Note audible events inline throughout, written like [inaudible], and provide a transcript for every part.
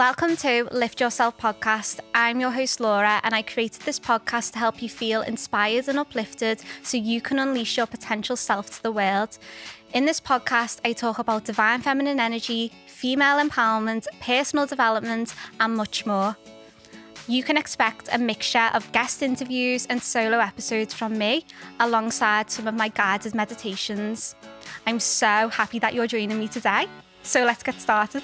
Welcome to Lift Yourself podcast. I'm your host, Laura, and I created this podcast to help you feel inspired and uplifted so you can unleash your potential self to the world. In this podcast, I talk about divine feminine energy, female empowerment, personal development, and much more. You can expect a mixture of guest interviews and solo episodes from me, alongside some of my guided meditations. I'm so happy that you're joining me today. So let's get started.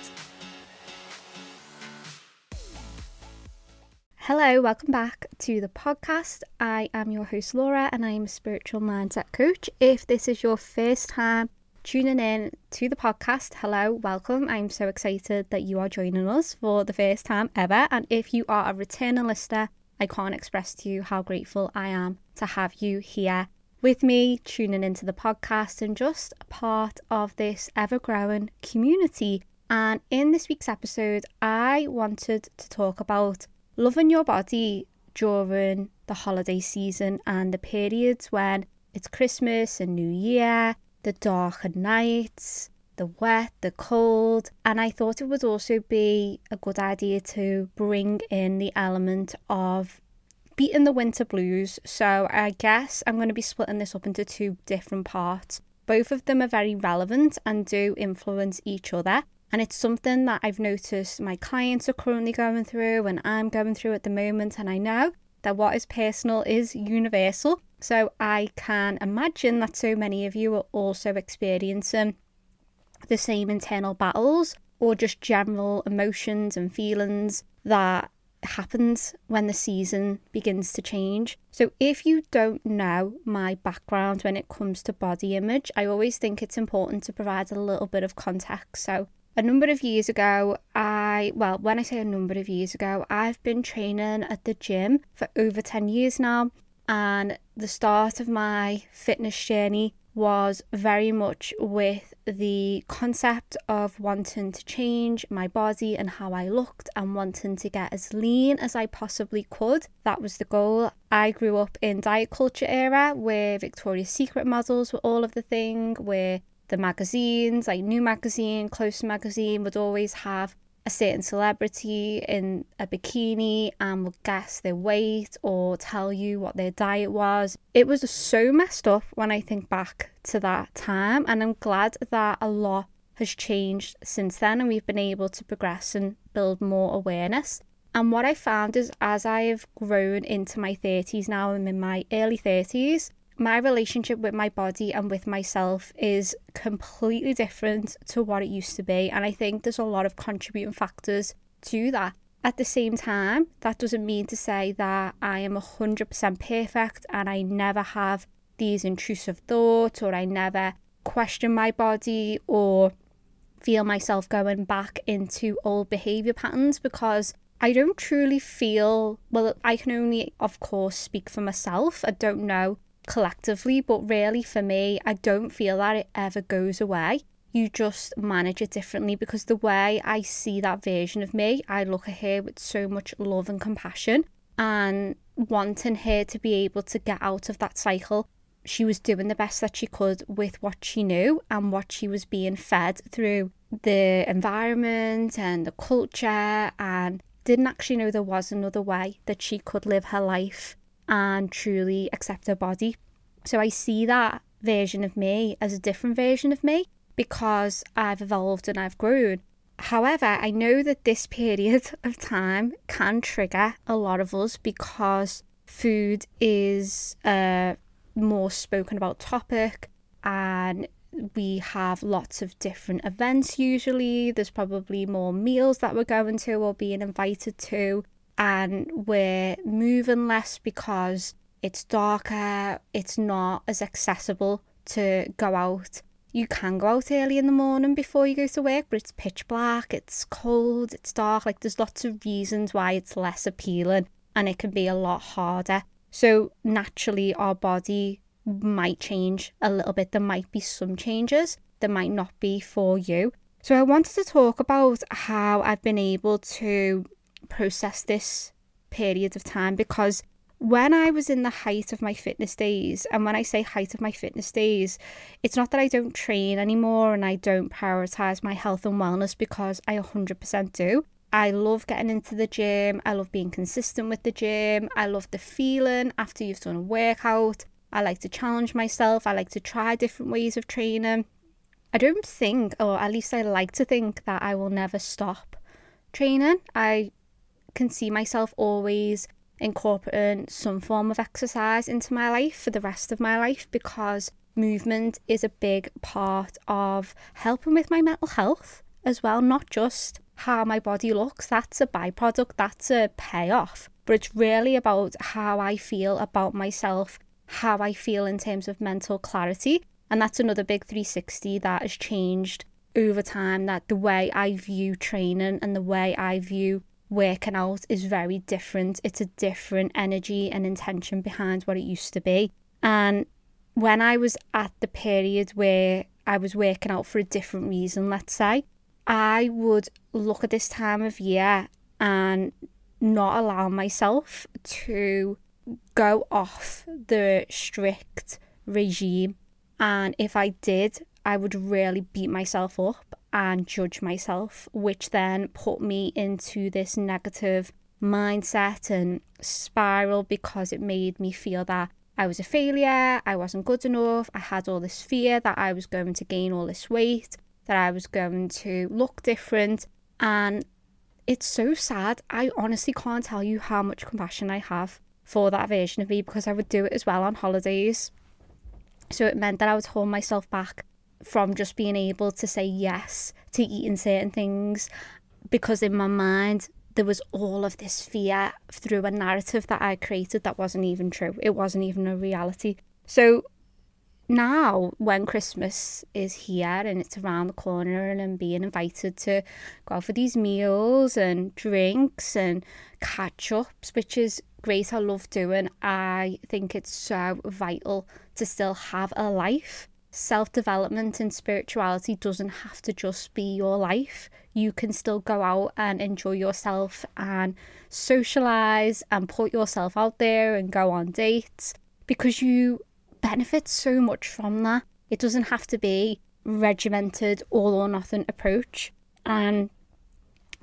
Hello, welcome back to the podcast. I am your host Laura and I am a spiritual mindset coach. If this is your first time tuning in to the podcast, hello, welcome. I'm so excited that you are joining us for the first time ever. And if you are a returning listener, I can't express to you how grateful I am to have you here with me, tuning into the podcast and just a part of this ever growing community. And in this week's episode, I wanted to talk about loving your body during the holiday season and the periods when it's Christmas and New Year, the darker nights, the wet, the cold, and I thought it would also be a good idea to bring in the element of beating the winter blues. So I guess I'm going to be splitting this up into two different parts. Both of them are very relevant and do influence each other. And it's something that I've noticed my clients are currently going through and I'm going through at the moment. And I know that what is personal is universal. So I can imagine that so many of you are also experiencing the same internal battles or just general emotions and feelings that happens when the season begins to change. So, if you don't know my background when it comes to body image, I always think it's important to provide a little bit of context. So, a number of years ago, I, well, when I say a number of years ago, I've been training at the gym for over 10 years now. And the start of my fitness journey was very much with the concept of wanting to change my body and how I looked and wanting to get as lean as I possibly could. That was the goal. I grew up in diet culture era where Victoria's Secret models were all of the thing, where the magazines, like New Magazine, Closer Magazine, would always have a certain celebrity in a bikini and would guess their weight or tell you what their diet was. It was so messed up when I think back to that time, and I'm glad that a lot has changed since then and we've been able to progress and build more awareness. And what I found is as I've grown into my 30s now, I'm in my early 30s, my relationship with my body and with myself is completely different to what it used to be. And I think there's a lot of contributing factors to that. At the same time, that doesn't mean to say that I am 100% perfect and I never have these intrusive thoughts or I never question my body or feel myself going back into old behavior patterns because I don't truly feel, well, I can only, of course, speak for myself. I don't know collectively, but really for me, I don't feel that it ever goes away. You just manage it differently because the way I see that version of me, I look at her with so much love and compassion and wanting her to be able to get out of that cycle. She was doing the best that she could with what she knew and what she was being fed through the environment and the culture and didn't actually know there was another way that she could live her life and truly accept her body. So I see that version of me as a different version of me because I've evolved and I've grown. However, I know that this [laughs] period of time can trigger a lot of us because food is a more spoken about topic and we have lots of different events usually. There's probably more meals that we're going to or being invited to and we're moving less because it's darker, it's not as accessible to go out. You can go out early in the morning before you go to work, but it's pitch black, it's cold, it's dark. Like, there's lots of reasons why it's less appealing and it can be a lot harder. So, naturally, our body might change a little bit. There might be some changes that might not be for you. So, I wanted to talk about how I've been able to process this period of time because when I was in the height of my fitness days, and when I say height of my fitness days, it's not that I don't train anymore and I don't prioritize my health and wellness because I 100% do. I love getting into the gym. I love being consistent with the gym. I love the feeling after you've done a workout. I like to challenge myself. I like to try different ways of training. I don't think, or at least I like to think, that I will never stop training. I can see myself always incorporating some form of exercise into my life for the rest of my life because movement is a big part of helping with my mental health as well, not just how my body looks. That's a byproduct, that's a payoff. But it's really about how I feel about myself, how I feel in terms of mental clarity. And that's another big 360 that has changed over time. That the way I view training and the way I view working out is very different. It's a different energy and intention behind what it used to be. And when I was at the period where I was working out for a different reason, let's say, I would look at this time of year and not allow myself to go off the strict regime. And if I did, I would really beat myself up and judge myself, which then put me into this negative mindset and spiral because it made me feel that I was a failure, I wasn't good enough, I had all this fear that I was going to gain all this weight, that I was going to look different. And it's so sad. I honestly can't tell you how much compassion I have for that version of me because I would do it as well on holidays. So it meant that I would hold myself back from just being able to say yes to eating certain things because in my mind there was all of this fear through a narrative that I created that wasn't even true. It wasn't even a reality. So now when Christmas is here and it's around the corner and I'm being invited to go out for these meals and drinks and catch ups, which is great, I love doing. I think it's so vital to still have a life. Self development and spirituality doesn't have to just be your life. You can still go out and enjoy yourself and socialize and put yourself out there and go on dates because you benefit so much from that. It doesn't have to be regimented all or nothing approach. And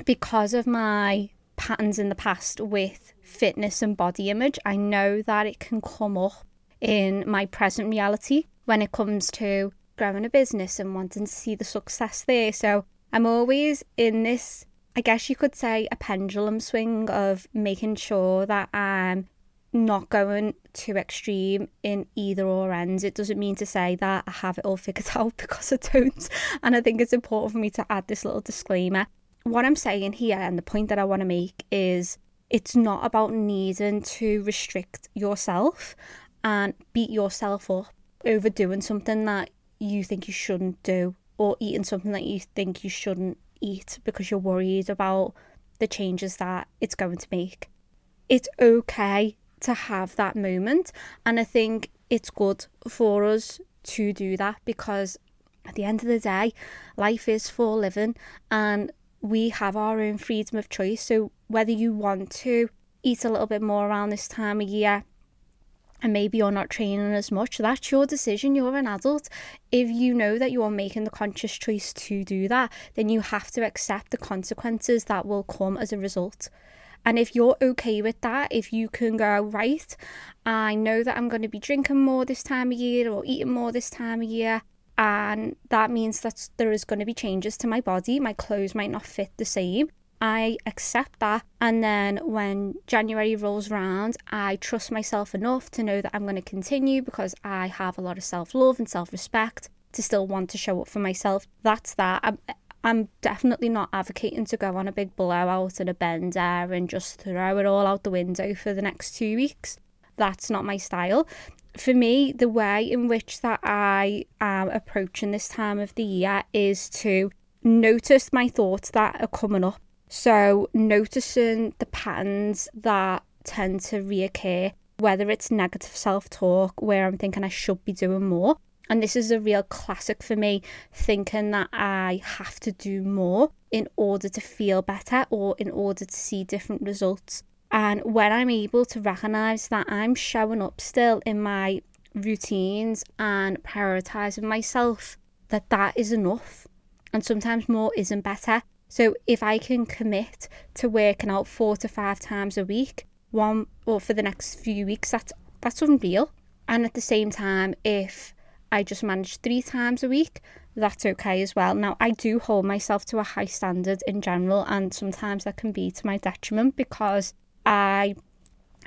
because of my patterns in the past with fitness and body image, I know that it can come up in my present reality when it comes to growing a business and wanting to see the success there. So I'm always in this, I guess you could say, a pendulum swing of making sure that I'm not going too extreme in either or ends. It doesn't mean to say that I have it all figured [laughs] out because I don't. And I think it's important for me to add this little disclaimer. What I'm saying here and the point that I want to make is it's not about needing to restrict yourself and beat yourself up over doing something that you think you shouldn't do or eating something that you think you shouldn't eat because you're worried about the changes that it's going to make. It's okay to have that moment. And I think it's good for us to do that because at the end of the day, life is for living and we have our own freedom of choice. So whether you want to eat a little bit more around this time of year and maybe you're not training as much, that's your decision. You're an adult. If you know that you're making the conscious choice to do that, then you have to accept the consequences that will come as a result. And if you're okay with that, if you can go, right, I know that I'm going to be drinking more this time of year or eating more this time of year, and that means that there is going to be changes to my body, my clothes might not fit the same. I accept that, and then when January rolls around, I trust myself enough to know that I'm going to continue because I have a lot of self love and self respect to still want to show up for myself. That's that. I'm, I'm definitely not advocating to go on a big blowout and a bender and just throw it all out the window for the next two weeks. That's not my style. For me, the way in which that I am approaching this time of the year is to notice my thoughts that are coming up. So noticing the patterns that tend to reoccur, whether it's negative self-talk where I'm thinking I should be doing more, and this is a real classic for me, thinking that I have to do more in order to feel better or in order to see different results. And when I'm able to recognize that I'm showing up still in my routines and prioritizing myself, that that is enough. And sometimes more isn't better. So if I can commit to working out four to five times a week, one or for the next few weeks, that's, that's unreal. And at the same time, if I just manage three times a week, that's okay as well. Now, I do hold myself to a high standard in general, and sometimes that can be to my detriment because I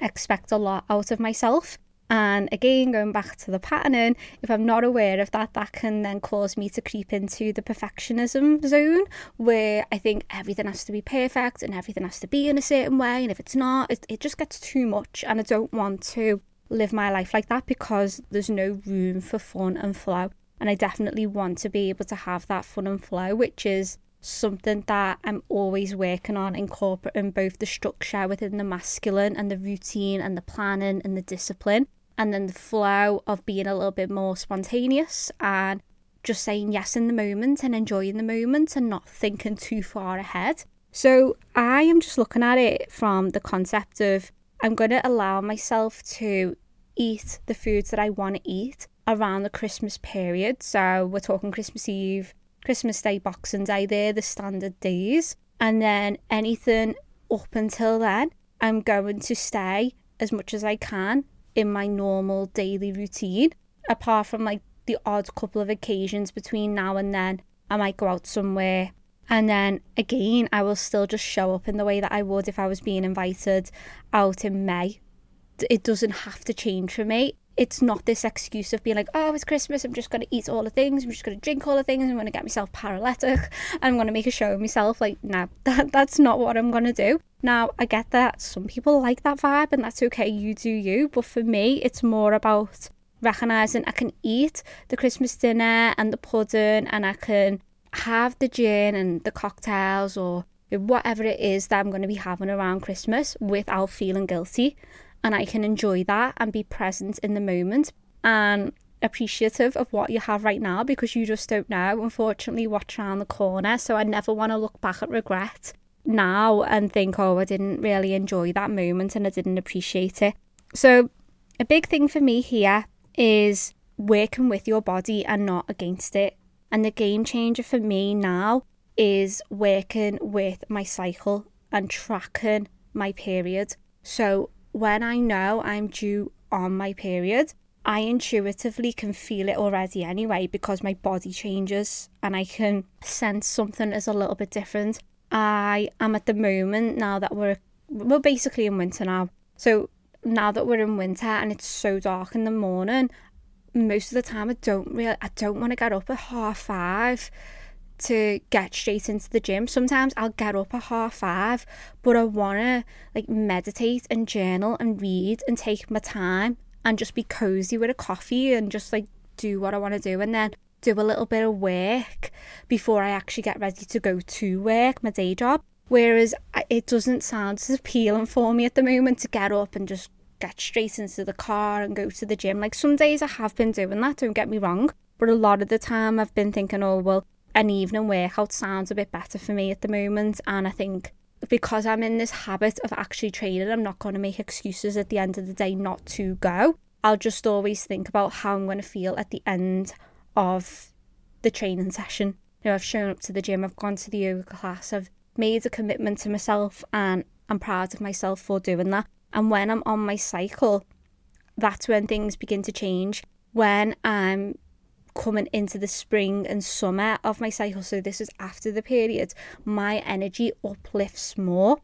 expect a lot out of myself. And again, going back to the patterning, if I'm not aware of that, that can then cause me to creep into the perfectionism zone where I think everything has to be perfect and everything has to be in a certain way. And if it's not, it, it just gets too much. And I don't want to live my life like that because there's no room for fun and flow. And I definitely want to be able to have that fun and flow, which is something that I'm always working on incorporating both the structure within the masculine and the routine and the planning and the discipline and then the flow of being a little bit more spontaneous and just saying yes in the moment and enjoying the moment and not thinking too far ahead. So I am just looking at it from the concept of I'm going to allow myself to eat the foods that I want to eat around the Christmas period. So we're talking Christmas Eve, Christmas Day, Boxing Day, they're the standard days. And then anything up until then, I'm going to stay as much as I can in my normal daily routine, apart from like the odd couple of occasions between now and then. I might go out somewhere. And then again, I will still just show up in the way that I would if I was being invited out in May. It doesn't have to change for me. It's not this excuse of being like, oh, it's Christmas, I'm just going to eat all the things, I'm just going to drink all the things, I'm going to get myself paralytic, and [laughs] I'm going to make a show of myself. Like, no, [laughs] that, that's not what I'm going to do. Now, I get that some people like that vibe and that's okay, you do you. But for me, it's more about recognizing I can eat the Christmas dinner and the pudding and I can have the gin and the cocktails or whatever it is that I'm going to be having around Christmas without feeling guilty. And I can enjoy that and be present in the moment and appreciative of what you have right now because you just don't know, unfortunately, what's around the corner. So I never want to look back at regret now and think, oh, I didn't really enjoy that moment and I didn't appreciate it. So, a big thing for me here is working with your body and not against it. And the game changer for me now is working with my cycle and tracking my period. So, when I know I'm due on my period, I intuitively can feel it already anyway because my body changes and I can sense something is a little bit different. I am at the moment now that we're we're basically in winter now. So now that we're in winter and it's so dark in the morning, most of the time I don't really I don't want to get up at half five to get straight into the gym. Sometimes I'll get up at half five, but I wanna like meditate and journal and read and take my time and just be cozy with a coffee and just like do what I want to do and then do a little bit of work before I actually get ready to go to work, my day job. Whereas it doesn't sound as appealing for me at the moment to get up and just get straight into the car and go to the gym. Like some days I have been doing that, don't get me wrong. But a lot of the time I've been thinking, oh, well, an evening workout sounds a bit better for me at the moment. And I think because I'm in this habit of actually training, I'm not going to make excuses at the end of the day not to go. I'll just always think about how I'm going to feel at the end of the training session. You know, I've shown up to the gym, I've gone to the yoga class, I've made a commitment to myself, and I'm proud of myself for doing that. And when I'm on my cycle, that's when things begin to change. When I'm coming into the spring and summer of my cycle, so this is after the period, my energy uplifts more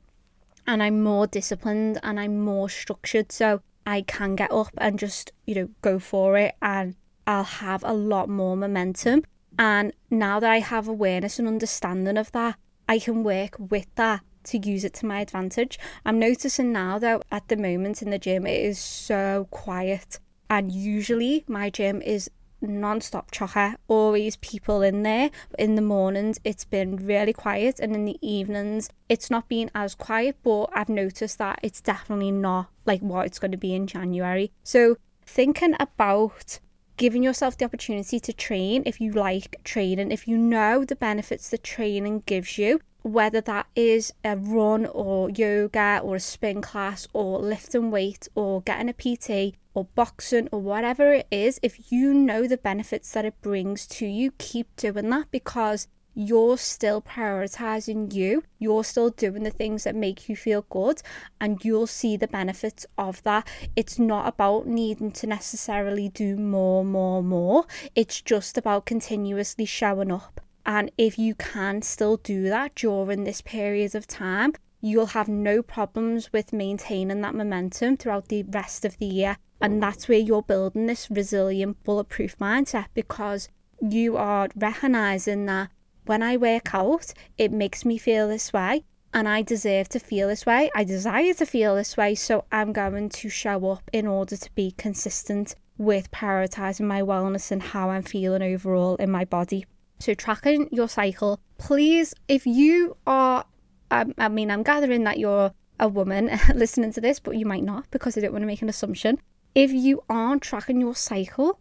and I'm more disciplined and I'm more structured. So I can get up and just, you know, go for it and I'll have a lot more momentum. And now that I have awareness and understanding of that, I can work with that to use it to my advantage. I'm noticing now though at the moment in the gym it is so quiet and usually my gym is non-stop chocker always people in there but in the mornings it's been really quiet and in the evenings it's not been as quiet but I've noticed that it's definitely not like what it's going to be in January so thinking about giving yourself the opportunity to train if you like training, if you know the benefits that training gives you, whether that is a run or yoga or a spin class or lifting weight or getting a PT or boxing or whatever it is, if you know the benefits that it brings to you, keep doing that because you're still prioritizing you. You're still doing the things that make you feel good, and you'll see the benefits of that. It's not about needing to necessarily do more, more, more. It's just about continuously showing up. And if you can still do that during this period of time, you'll have no problems with maintaining that momentum throughout the rest of the year. And that's where you're building this resilient, bulletproof mindset because you are recognizing that when I work out, it makes me feel this way and I deserve to feel this way. I desire to feel this way, so I'm going to show up in order to be consistent with prioritizing my wellness and how I'm feeling overall in my body. So, tracking your cycle, please, if you are, um, I mean, I'm gathering that you're a woman [laughs] listening to this, but you might not because I don't want to make an assumption. If you aren't tracking your cycle,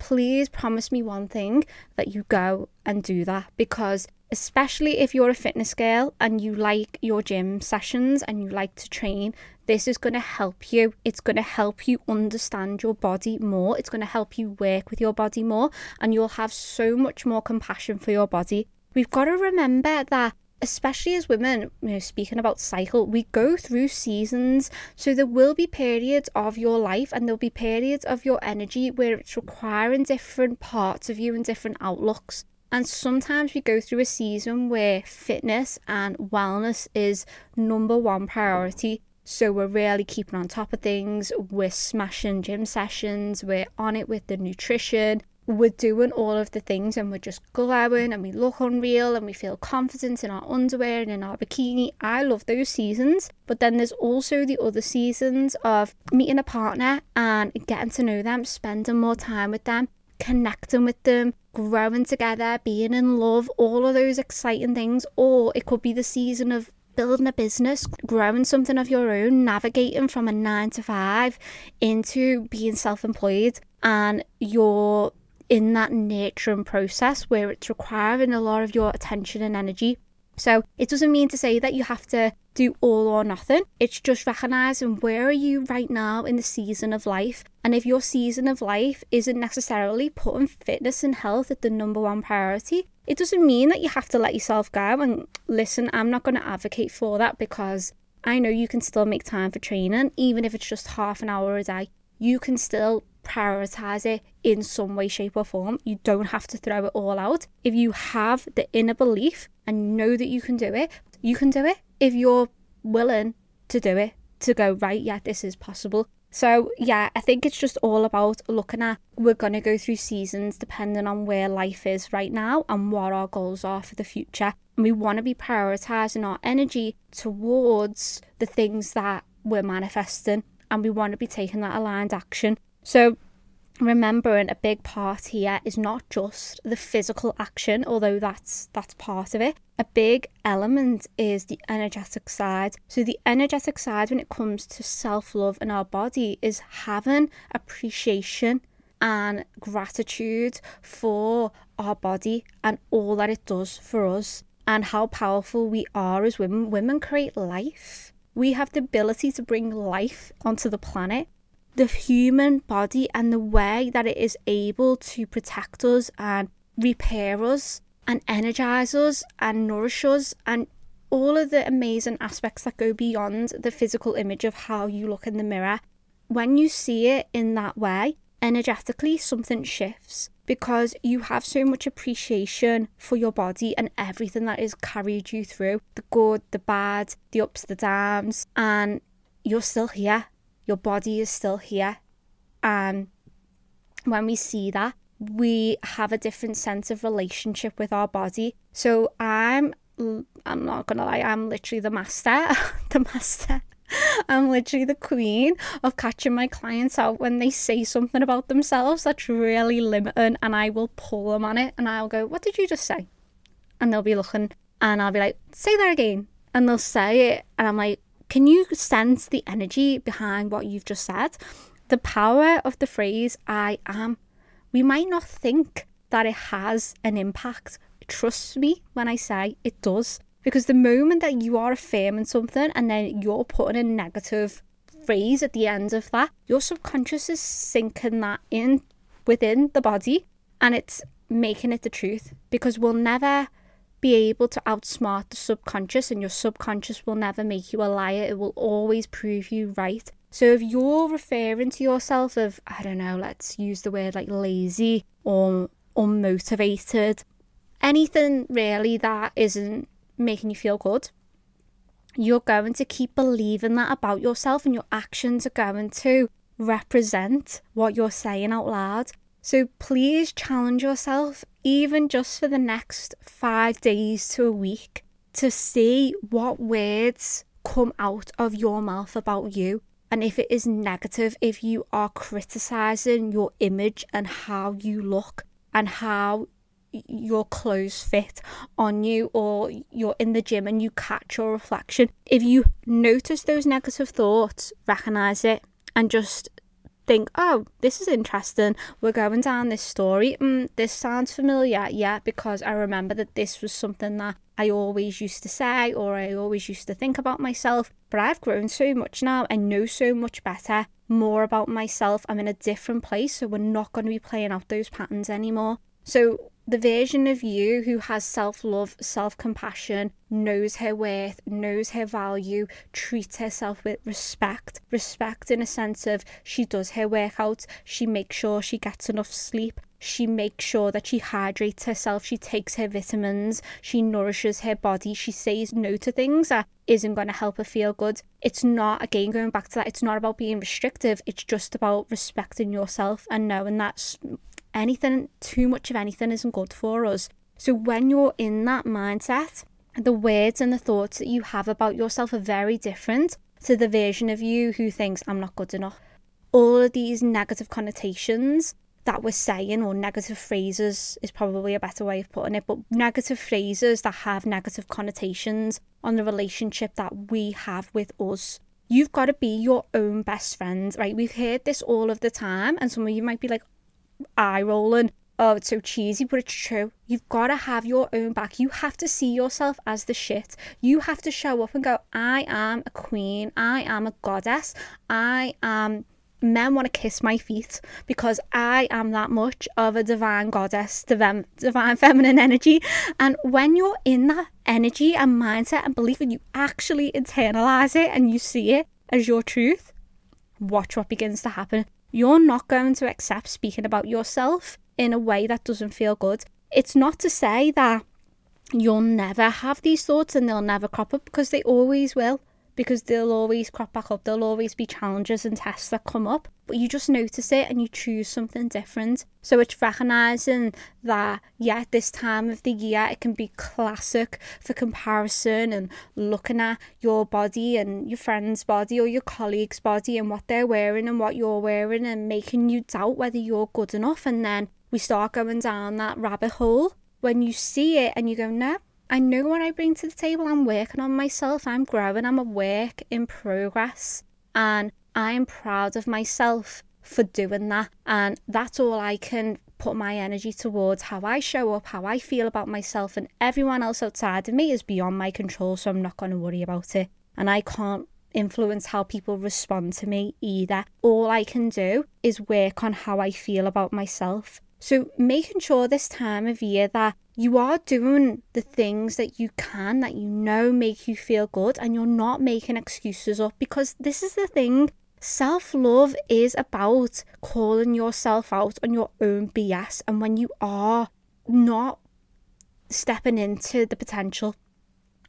please promise me one thing that you go and do that because especially if you're a fitness girl and you like your gym sessions and you like to train this is going to help you. It's going to help you understand your body more. It's going to help you work with your body more and you'll have so much more compassion for your body. We've got to remember that especially as women, you know, speaking about cycle, we go through seasons. So there will be periods of your life and there'll be periods of your energy where it's requiring different parts of you and different outlooks. And sometimes we go through a season where fitness and wellness is number one priority. So we're really keeping on top of things. We're smashing gym sessions. We're on it with the nutrition we're doing all of the things and we're just glowing and we look unreal and we feel confident in our underwear and in our bikini. I love those seasons. But then there's also the other seasons of meeting a partner and getting to know them, spending more time with them, connecting with them, growing together, being in love, all of those exciting things. Or it could be the season of building a business, growing something of your own, navigating from a nine to five into being self employed, and you're in that nurturing process where it's requiring a lot of your attention and energy. So it doesn't mean to say that you have to do all or nothing. It's just recognizing where are you right now in the season of life. And if your season of life isn't necessarily putting fitness and health at the number one priority, it doesn't mean that you have to let yourself go. And listen, I'm not going to advocate for that because I know you can still make time for training, even if it's just half an hour a day. You can still prioritize it in some way, shape, or form. You don't have to throw it all out. If you have the inner belief and know that you can do it, you can do it. If you're willing to do it, to go, right, yeah, this is possible. So, yeah, I think it's just all about looking at we're going to go through seasons depending on where life is right now and what our goals are for the future. And we want to be prioritizing our energy towards the things that we're manifesting and we want to be taking that aligned action so, remembering a big part here is not just the physical action, although that's that's part of it. A big element is the energetic side. So the energetic side when it comes to self-love in our body is having appreciation and gratitude for our body and all that it does for us and how powerful we are as women. Women create life. We have the ability to bring life onto the planet the human body and the way that it is able to protect us and repair us and energize us and nourish us and all of the amazing aspects that go beyond the physical image of how you look in the mirror. When you see it in that way, energetically something shifts because you have so much appreciation for your body and everything that has carried you through the good, the bad, the ups, the downs, and you're still here your body is still here. And when we see that, we have a different sense of relationship with our body. So I'm I'm not gonna lie, I'm literally the master, [laughs] the master. I'm literally the queen of catching my clients out when they say something about themselves that's really limiting, and I will pull them on it and I'll go, What did you just say? And they'll be looking, and I'll be like, Say that again. And they'll say it, and I'm like, can you sense the energy behind what you've just said? The power of the phrase I am. We might not think that it has an impact. Trust me when I say it does. Because the moment that you are affirming something and then you're putting a negative phrase at the end of that, your subconscious is sinking that in within the body and it's making it the truth because we'll never be able to outsmart the subconscious, and your subconscious will never make you a liar. It will always prove you right. So if you're referring to yourself of, I don't know, let's use the word like lazy or unmotivated, anything really that isn't making you feel good, you're going to keep believing that about yourself, and your actions are going to represent what you're saying out loud. So please challenge yourself, even just for the next five days to a week, to see what words come out of your mouth about you. And if it is negative, if you are criticizing your image and how you look and how your clothes fit on you, or you're in the gym and you catch your reflection, if you notice those negative thoughts, recognize it and just think, oh, this is interesting. We're going down this story. Mm, this sounds familiar. Yeah, because I remember that this was something that I always used to say or I always used to think about myself. But I've grown so much now I know so much better, more about myself. I'm in a different place, so we're not going to be playing out those patterns anymore. So the version of you who has self love, self compassion, knows her worth, knows her value, treats herself with respect. Respect in a sense of she does her workouts, she makes sure she gets enough sleep, she makes sure that she hydrates herself, she takes her vitamins, she nourishes her body, she says no to things that isn't going to help her feel good. It's not, again, going back to that, it's not about being restrictive, it's just about respecting yourself and knowing that anything, too much of anything isn't good for us. So when you're in that mindset, the words and the thoughts that you have about yourself are very different to the version of you who thinks, I'm not good enough. All of these negative connotations that we're saying, or negative phrases is probably a better way of putting it, but negative phrases that have negative connotations on the relationship that we have with us. You've got to be your own best friend, right? We've heard this all of the time, and some of you might be like, eye rolling. Oh, it's so cheesy, but it's true. You've got to have your own back. You have to see yourself as the shit. You have to show up and go, I am a queen. I am a goddess. I am. Men want to kiss my feet because I am that much of a divine goddess, divine, feminine energy. And when you're in that energy and mindset and belief and you actually internalize it and you see it as your truth, watch what begins to happen you're not going to accept speaking about yourself in a way that doesn't feel good. It's not to say that you'll never have these thoughts and they'll never crop up because they always will because they'll always crop back up. There'll always be challenges and tests that come up, but you just notice it and you choose something different. So it's recognizing that, yeah, this time of the year it can be classic for comparison and looking at your body and your friend's body or your colleague's body and what they're wearing and what you're wearing and making you doubt whether you're good enough. And then we start going down that rabbit hole when you see it and you go, no, I know what I bring to the table. I'm working on myself. I'm growing. I'm a work in progress. And I am proud of myself for doing that. And that's all I can put my energy towards how I show up, how I feel about myself, and everyone else outside of me is beyond my control. So I'm not going to worry about it. And I can't influence how people respond to me either. All I can do is work on how I feel about myself. So making sure this time of year that you are doing the things that you can that you know make you feel good and you're not making excuses up because this is the thing. Self love is about calling yourself out on your own BS and when you are not stepping into the potential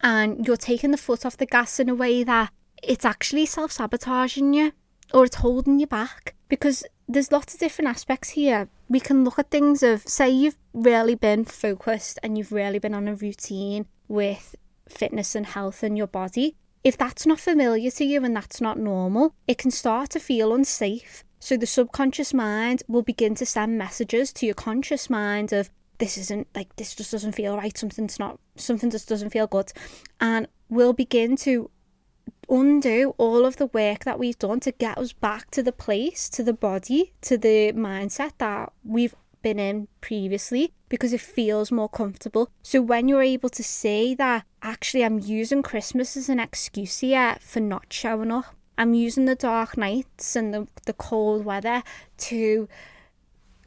and you're taking the foot off the gas in a way that it's actually self sabotaging you or it's holding you back. Because there's lots of different aspects here. We can look at things of, say, you've really been focused and you've really been on a routine with fitness and health in your body. If that's not familiar to you and that's not normal, it can start to feel unsafe. So the subconscious mind will begin to send messages to your conscious mind of, this isn't like this just doesn't feel right something's not something just doesn't feel good and we'll begin to undo all of the work that we've done to get us back to the place, to the body, to the mindset that we've been in previously because it feels more comfortable. So when you're able to say that actually I'm using Christmas as an excuse here for not showing up. I'm using the dark nights and the, the cold weather to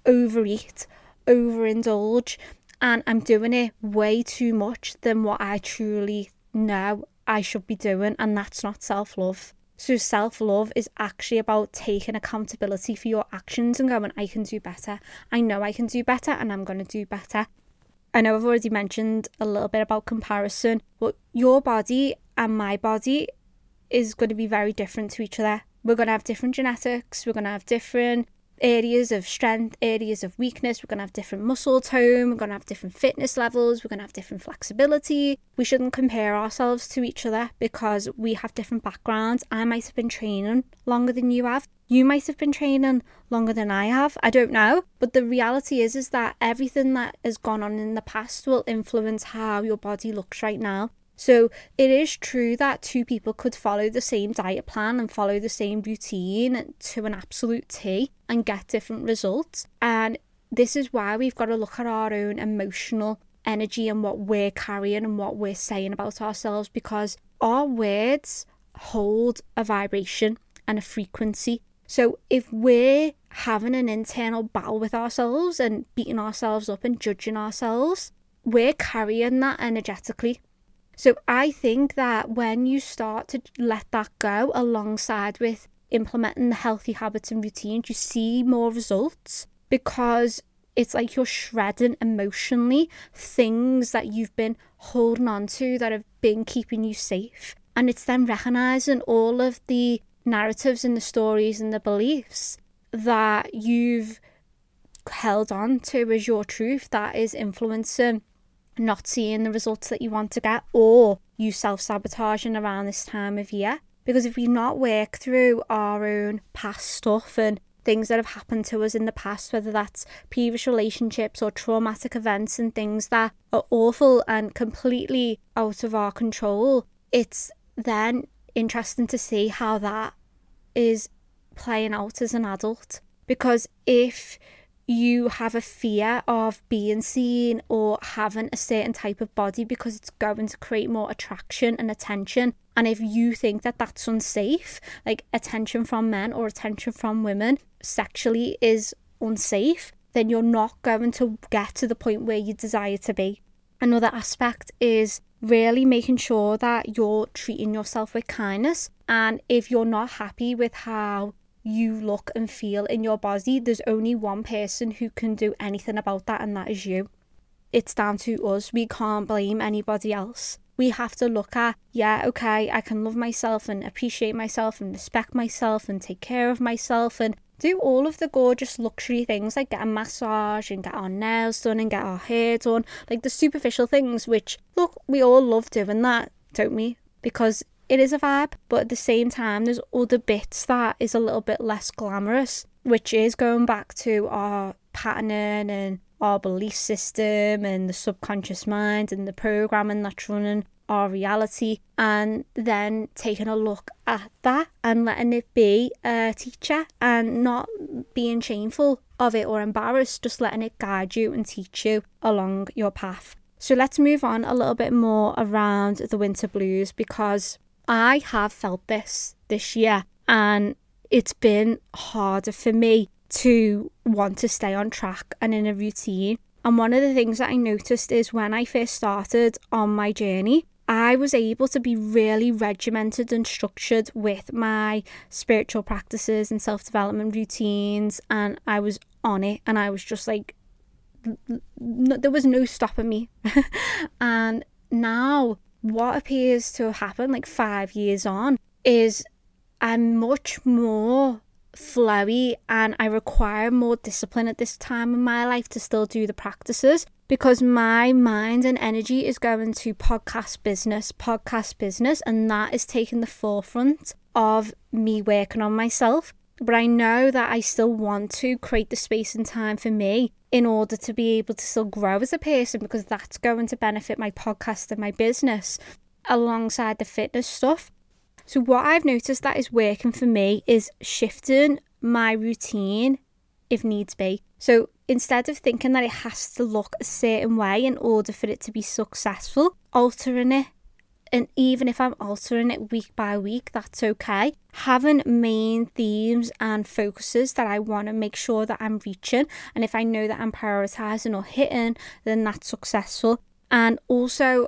overeat, overindulge, and I'm doing it way too much than what I truly know I should be doing, and that's not self love. So, self love is actually about taking accountability for your actions and going, I can do better. I know I can do better, and I'm going to do better. I know I've already mentioned a little bit about comparison, but your body and my body is going to be very different to each other. We're going to have different genetics, we're going to have different areas of strength, areas of weakness. We're going to have different muscle tone, we're going to have different fitness levels, we're going to have different flexibility. We shouldn't compare ourselves to each other because we have different backgrounds. I might have been training longer than you have. You might have been training longer than I have. I don't know. But the reality is is that everything that has gone on in the past will influence how your body looks right now. So it is true that two people could follow the same diet plan and follow the same routine to an absolute T and get different results. And this is why we've got to look at our own emotional energy and what we're carrying and what we're saying about ourselves because our words hold a vibration and a frequency. So if we're having an internal battle with ourselves and beating ourselves up and judging ourselves, we're carrying that energetically so I think that when you start to let that go alongside with implementing the healthy habits and routines, you see more results because it's like you're shredding emotionally things that you've been holding on to that have been keeping you safe. And it's then recognizing all of the narratives and the stories and the beliefs that you've held on to as your truth that is influencing not seeing the results that you want to get, or you self sabotaging around this time of year. Because if we not work through our own past stuff and things that have happened to us in the past, whether that's previous relationships or traumatic events and things that are awful and completely out of our control, it's then interesting to see how that is playing out as an adult. Because if you have a fear of being seen or having a certain type of body because it's going to create more attraction and attention. And if you think that that's unsafe, like attention from men or attention from women sexually is unsafe, then you're not going to get to the point where you desire to be. Another aspect is really making sure that you're treating yourself with kindness. And if you're not happy with how you look and feel in your body, there's only one person who can do anything about that, and that is you. It's down to us. We can't blame anybody else. We have to look at, yeah, okay, I can love myself and appreciate myself and respect myself and take care of myself and do all of the gorgeous luxury things like get a massage and get our nails done and get our hair done, like the superficial things, which, look, we all love doing that, don't we? Because it is a vibe, but at the same time, there's other bits that is a little bit less glamorous, which is going back to our patterning and our belief system and the subconscious mind and the programming that's running our reality, and then taking a look at that and letting it be a teacher and not being shameful of it or embarrassed, just letting it guide you and teach you along your path. So let's move on a little bit more around the winter blues because I have felt this this year, and it's been harder for me to want to stay on track and in a routine. And one of the things that I noticed is when I first started on my journey, I was able to be really regimented and structured with my spiritual practices and self development routines, and I was on it, and I was just like, there was no stopping me. [laughs] and now what appears to have happened like five years on is I'm much more flowy and I require more discipline at this time in my life to still do the practices because my mind and energy is going to podcast business, podcast business, and that is taking the forefront of me working on myself. But I know that I still want to create the space and time for me in order to be able to still grow as a person because that's going to benefit my podcast and my business alongside the fitness stuff. So, what I've noticed that is working for me is shifting my routine if needs be. So, instead of thinking that it has to look a certain way in order for it to be successful, altering it And even if I'm altering it week by week, that's okay. Having main themes and focuses that I want to make sure that I'm reaching. And if I know that I'm prioritizing or hitting, then that's successful. And also,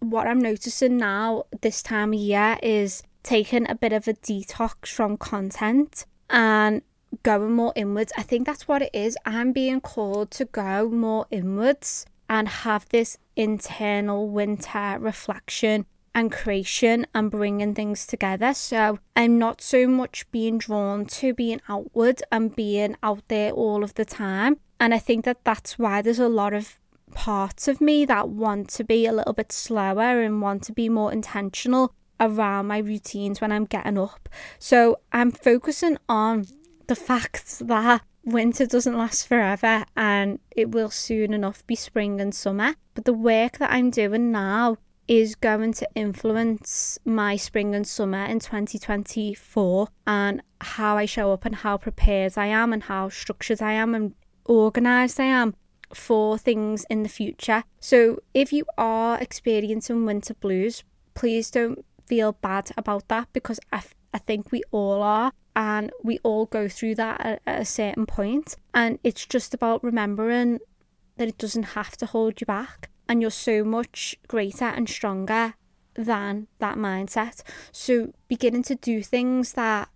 what I'm noticing now this time of year is taking a bit of a detox from content and going more inwards. I think that's what it is. I'm being called to go more inwards and have this internal winter reflection and creation and bringing things together. So I'm not so much being drawn to being outward and being out there all of the time. And I think that that's why there's a lot of parts of me that want to be a little bit slower and want to be more intentional around my routines when I'm getting up. So I'm focusing on the fact that winter doesn't last forever and it will soon enough be spring and summer. But the work that I'm doing now is going to influence my spring and summer in 2024 and how I show up and how prepared I am and how structured I am and organized I am for things in the future. So if you are experiencing winter blues, please don't feel bad about that because I, I think we all are and we all go through that at, at a certain point and it's just about remembering that it doesn't have to hold you back and you're so much greater and stronger than that mindset. So beginning to do things that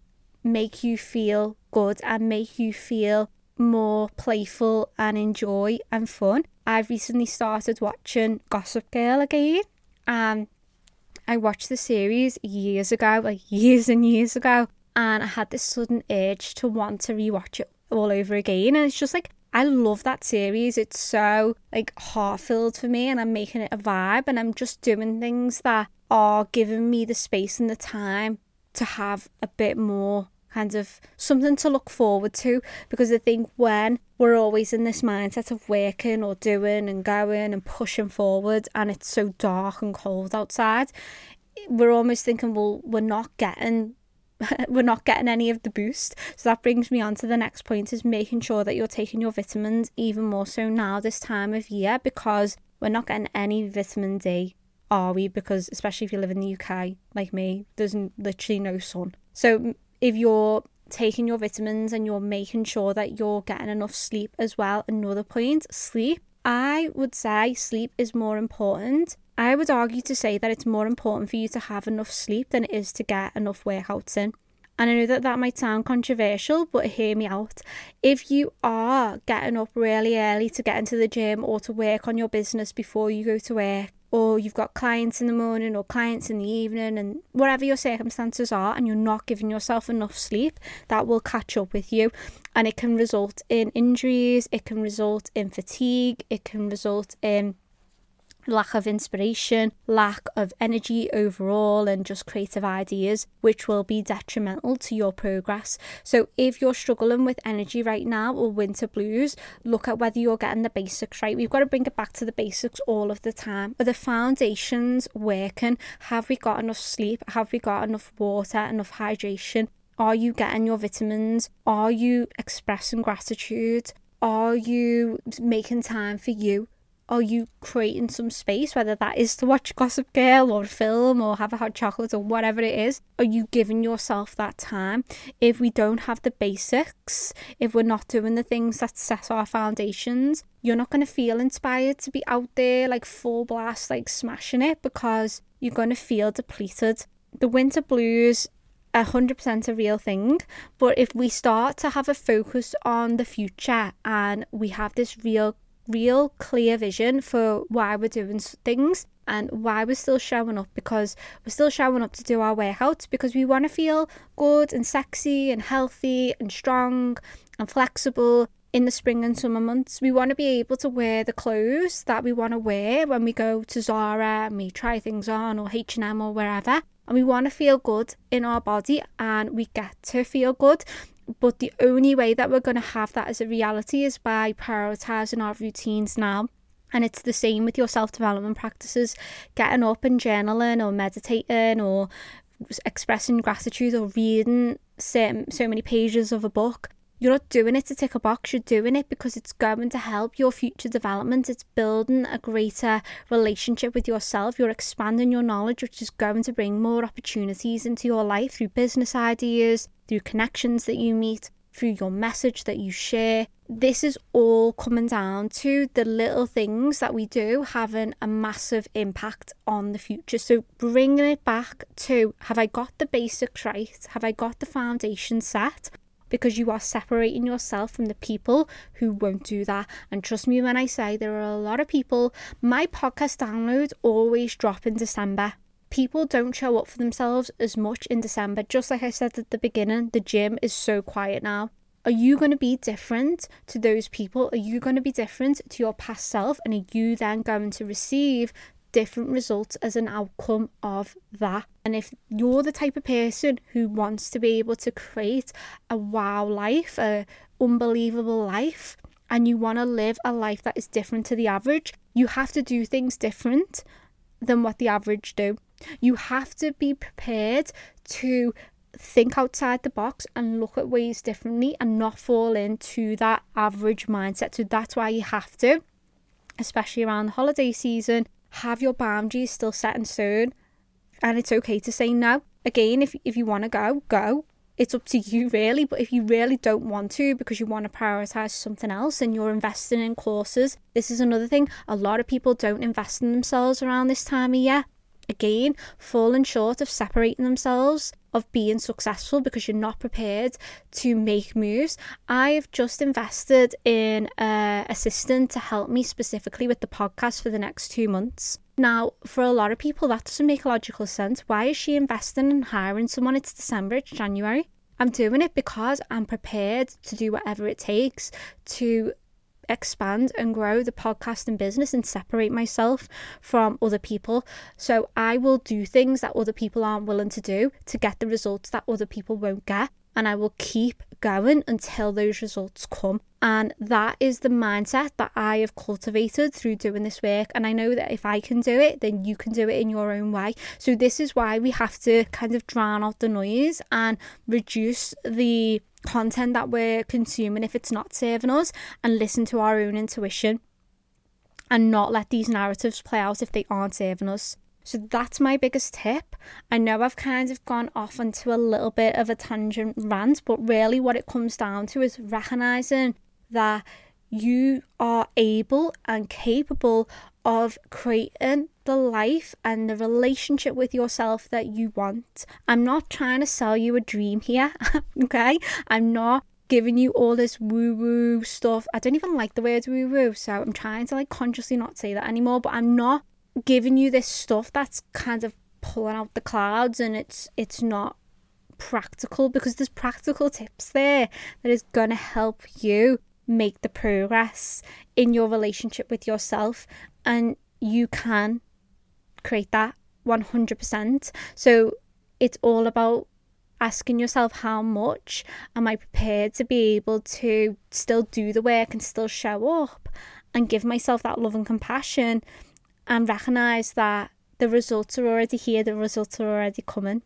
make you feel good and make you feel more playful and enjoy and fun. I've recently started watching Gossip Girl again. and I watched the series years ago, like years and years ago, and I had this sudden urge to want to rewatch it all over again. And it's just like I love that series. It's so like heart filled for me, and I'm making it a vibe, and I'm just doing things that are giving me the space and the time to have a bit more kind of something to look forward to because I think when we're always in this mindset of working or doing and going and pushing forward and it's so dark and cold outside, we're almost thinking, well, we're not getting [laughs] we're not getting any of the boost. So that brings me on to the next point is making sure that you're taking your vitamins even more so now this time of year because we're not getting any vitamin D, are we? Because especially if you live in the UK like me, there's literally no sun. So if you're taking your vitamins and you're making sure that you're getting enough sleep as well, another point, sleep. I would say sleep is more important I would argue to say that it's more important for you to have enough sleep than it is to get enough workouts in. And I know that that might sound controversial, but hear me out. If you are getting up really early to get into the gym or to work on your business before you go to work, or you've got clients in the morning or clients in the evening, and whatever your circumstances are, and you're not giving yourself enough sleep, that will catch up with you. And it can result in injuries, it can result in fatigue, it can result in lack of inspiration, lack of energy overall, and just creative ideas, which will be detrimental to your progress. So, if you're struggling with energy right now or winter blues, look at whether you're getting the basics right. We've got to bring it back to the basics all of the time. Are the foundations working? Have we got enough sleep? Have we got enough water, enough hydration? Are you getting your vitamins? Are you expressing gratitude? Are you making time for you? Are you creating some space, whether that is to watch Gossip Girl or film or have a hot chocolate or whatever it is? Are you giving yourself that time? If we don't have the basics, if we're not doing the things that set our foundations, you're not going to feel inspired to be out there like full blast, like smashing it because you're going to feel depleted. The winter blues 100% a real thing. But if we start to have a focus on the future and we have this real real clear vision for why we're doing things and why we're still showing up because we're still showing up to do our workouts because we want to feel good and sexy and healthy and strong and flexible in the spring and summer months. We want to be able to wear the clothes that we want to wear when we go to Zara and we try things on or H&M or wherever. And we want to feel good in our body and we get to feel good but the only way that we're going to have that as a reality is by prioritizing our routines now. And it's the same with your self development practices, getting up and journaling or meditating or expressing gratitude or reading so, so many pages of a book. You're not doing it to tick a box, you're doing it because it's going to help your future development. It's building a greater relationship with yourself. You're expanding your knowledge, which is going to bring more opportunities into your life through business ideas, through connections that you meet, through your message that you share. This is all coming down to the little things that we do having a massive impact on the future. So, bringing it back to have I got the basics right? Have I got the foundation set? Because you are separating yourself from the people who won't do that. And trust me when I say there are a lot of people, my podcast downloads always drop in December. People don't show up for themselves as much in December. Just like I said at the beginning, the gym is so quiet now. Are you going to be different to those people? Are you going to be different to your past self? And are you then going to receive different results as an outcome of that. And if you're the type of person who wants to be able to create a wow life, a unbelievable life, and you want to live a life that is different to the average, you have to do things different than what the average do. You have to be prepared to think outside the box and look at ways differently and not fall into that average mindset. So that's why you have to, especially around the holiday season, have your boundaries still set in stone and it's okay to say no. Again, if, if you want to go, go. It's up to you really, but if you really don't want to because you want to prioritize something else and you're investing in courses, this is another thing. A lot of people don't invest in themselves around this time of year. Again, falling short of separating themselves of being successful because you're not prepared to make moves. I've just invested in an assistant to help me specifically with the podcast for the next two months. Now, for a lot of people, that doesn't make logical sense. Why is she investing in hiring someone? It's December, it's January. I'm doing it because I'm prepared to do whatever it takes to expand and grow the podcasting business and separate myself from other people. So I will do things that other people aren't willing to do to get the results that other people won't get. And I will keep going until those results come. And that is the mindset that I have cultivated through doing this work. And I know that if I can do it, then you can do it in your own way. So, this is why we have to kind of drown out the noise and reduce the content that we're consuming if it's not serving us and listen to our own intuition and not let these narratives play out if they aren't serving us. So that's my biggest tip. I know I've kind of gone off into a little bit of a tangent rant, but really what it comes down to is recognizing that you are able and capable of creating the life and the relationship with yourself that you want. I'm not trying to sell you a dream here, [laughs] okay? I'm not giving you all this woo woo stuff. I don't even like the word woo woo, so I'm trying to like consciously not say that anymore, but I'm not giving you this stuff that's kind of pulling out the clouds and it's it's not practical because there's practical tips there that is going to help you make the progress in your relationship with yourself and you can create that 100% so it's all about asking yourself how much am I prepared to be able to still do the work and still show up and give myself that love and compassion and recognize that the results are already here, the results are already coming.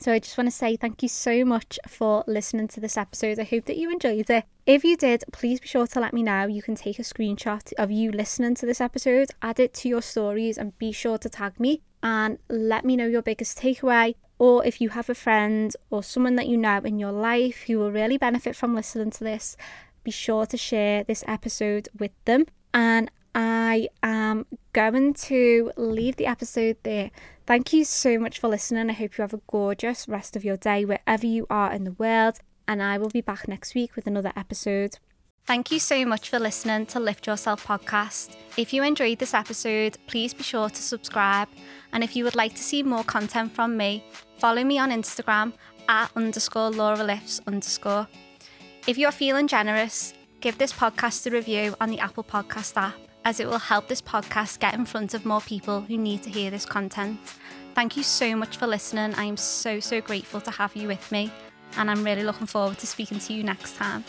So I just want to say thank you so much for listening to this episode. I hope that you enjoyed it. If you did, please be sure to let me know. You can take a screenshot of you listening to this episode, add it to your stories, and be sure to tag me and let me know your biggest takeaway. Or if you have a friend or someone that you know in your life who will really benefit from listening to this, be sure to share this episode with them. And I am going to leave the episode there. Thank you so much for listening. I hope you have a gorgeous rest of your day wherever you are in the world. And I will be back next week with another episode. Thank you so much for listening to Lift Yourself podcast. If you enjoyed this episode, please be sure to subscribe. And if you would like to see more content from me, follow me on Instagram at underscore Laura Lifts underscore. If you're feeling generous, give this podcast a review on the Apple Podcast app as it will help this podcast get in front of more people who need to hear this content. Thank you so much for listening. I am so, so grateful to have you with me, and I'm really looking forward to speaking to you next time.